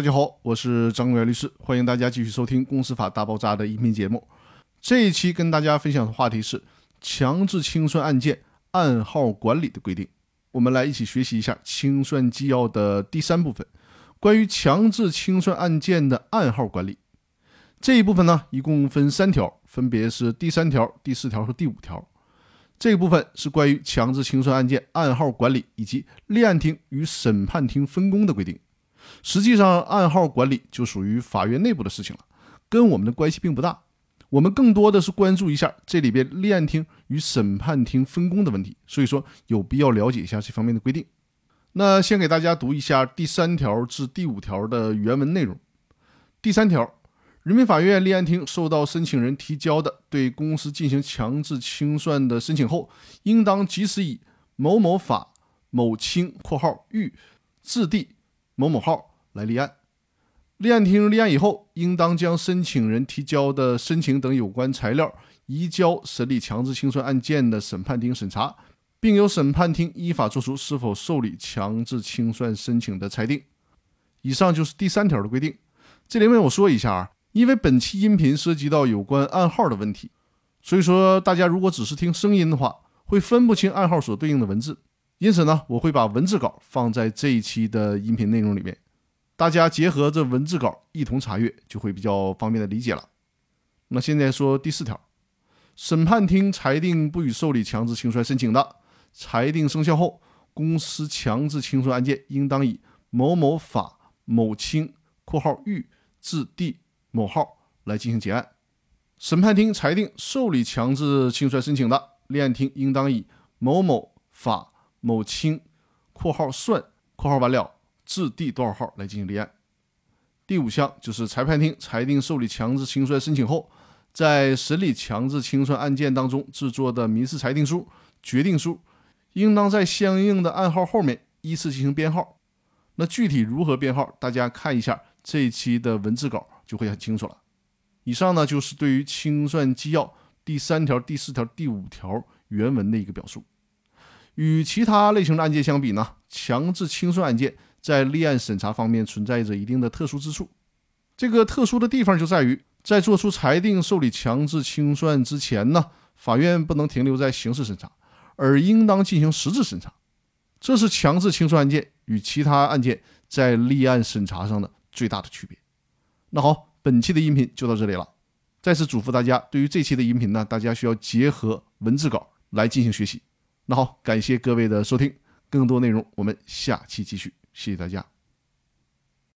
大家好，我是张国元律师，欢迎大家继续收听《公司法大爆炸》的音频节目。这一期跟大家分享的话题是强制清算案件案号管理的规定。我们来一起学习一下清算纪要的第三部分，关于强制清算案件的案号管理。这一部分呢，一共分三条，分别是第三条、第四条和第五条。这一部分是关于强制清算案件案号管理以及立案庭与审判庭分工的规定。实际上，案号管理就属于法院内部的事情了，跟我们的关系并不大。我们更多的是关注一下这里边立案厅与审判厅分工的问题，所以说有必要了解一下这方面的规定。那先给大家读一下第三条至第五条的原文内容。第三条，人民法院立案厅收到申请人提交的对公司进行强制清算的申请后，应当及时以某某法某清（括号豫）字第。某某号来立案，立案厅立案以后，应当将申请人提交的申请等有关材料移交审理强制清算案件的审判厅审查，并由审判厅依法作出是否受理强制清算申请的裁定。以上就是第三条的规定。这里面我说一下啊，因为本期音频涉及到有关暗号的问题，所以说大家如果只是听声音的话，会分不清暗号所对应的文字。因此呢，我会把文字稿放在这一期的音频内容里面，大家结合着文字稿一同查阅，就会比较方便的理解了。那现在说第四条，审判厅裁定不予受理强制清算申请的，裁定生效后，公司强制清算案件应当以某某法某清（括号豫）字第某号来进行结案。审判厅裁定受理强制清算申请的，立案厅应当以某某法。某清（括号算）（括号完了）至第多少号来进行立案。第五项就是裁判厅裁定受理强制清算申请后，在审理强制清算案件当中制作的民事裁定书、决定书，应当在相应的案号后面依次进行编号。那具体如何编号，大家看一下这一期的文字稿就会很清楚了。以上呢就是对于清算纪要第三条、第四条、第五条原文的一个表述。与其他类型的案件相比呢，强制清算案件在立案审查方面存在着一定的特殊之处。这个特殊的地方就在于，在作出裁定受理强制清算之前呢，法院不能停留在刑事审查，而应当进行实质审查。这是强制清算案件与其他案件在立案审查上的最大的区别。那好，本期的音频就到这里了。再次嘱咐大家，对于这期的音频呢，大家需要结合文字稿来进行学习。那好，感谢各位的收听，更多内容我们下期继续，谢谢大家。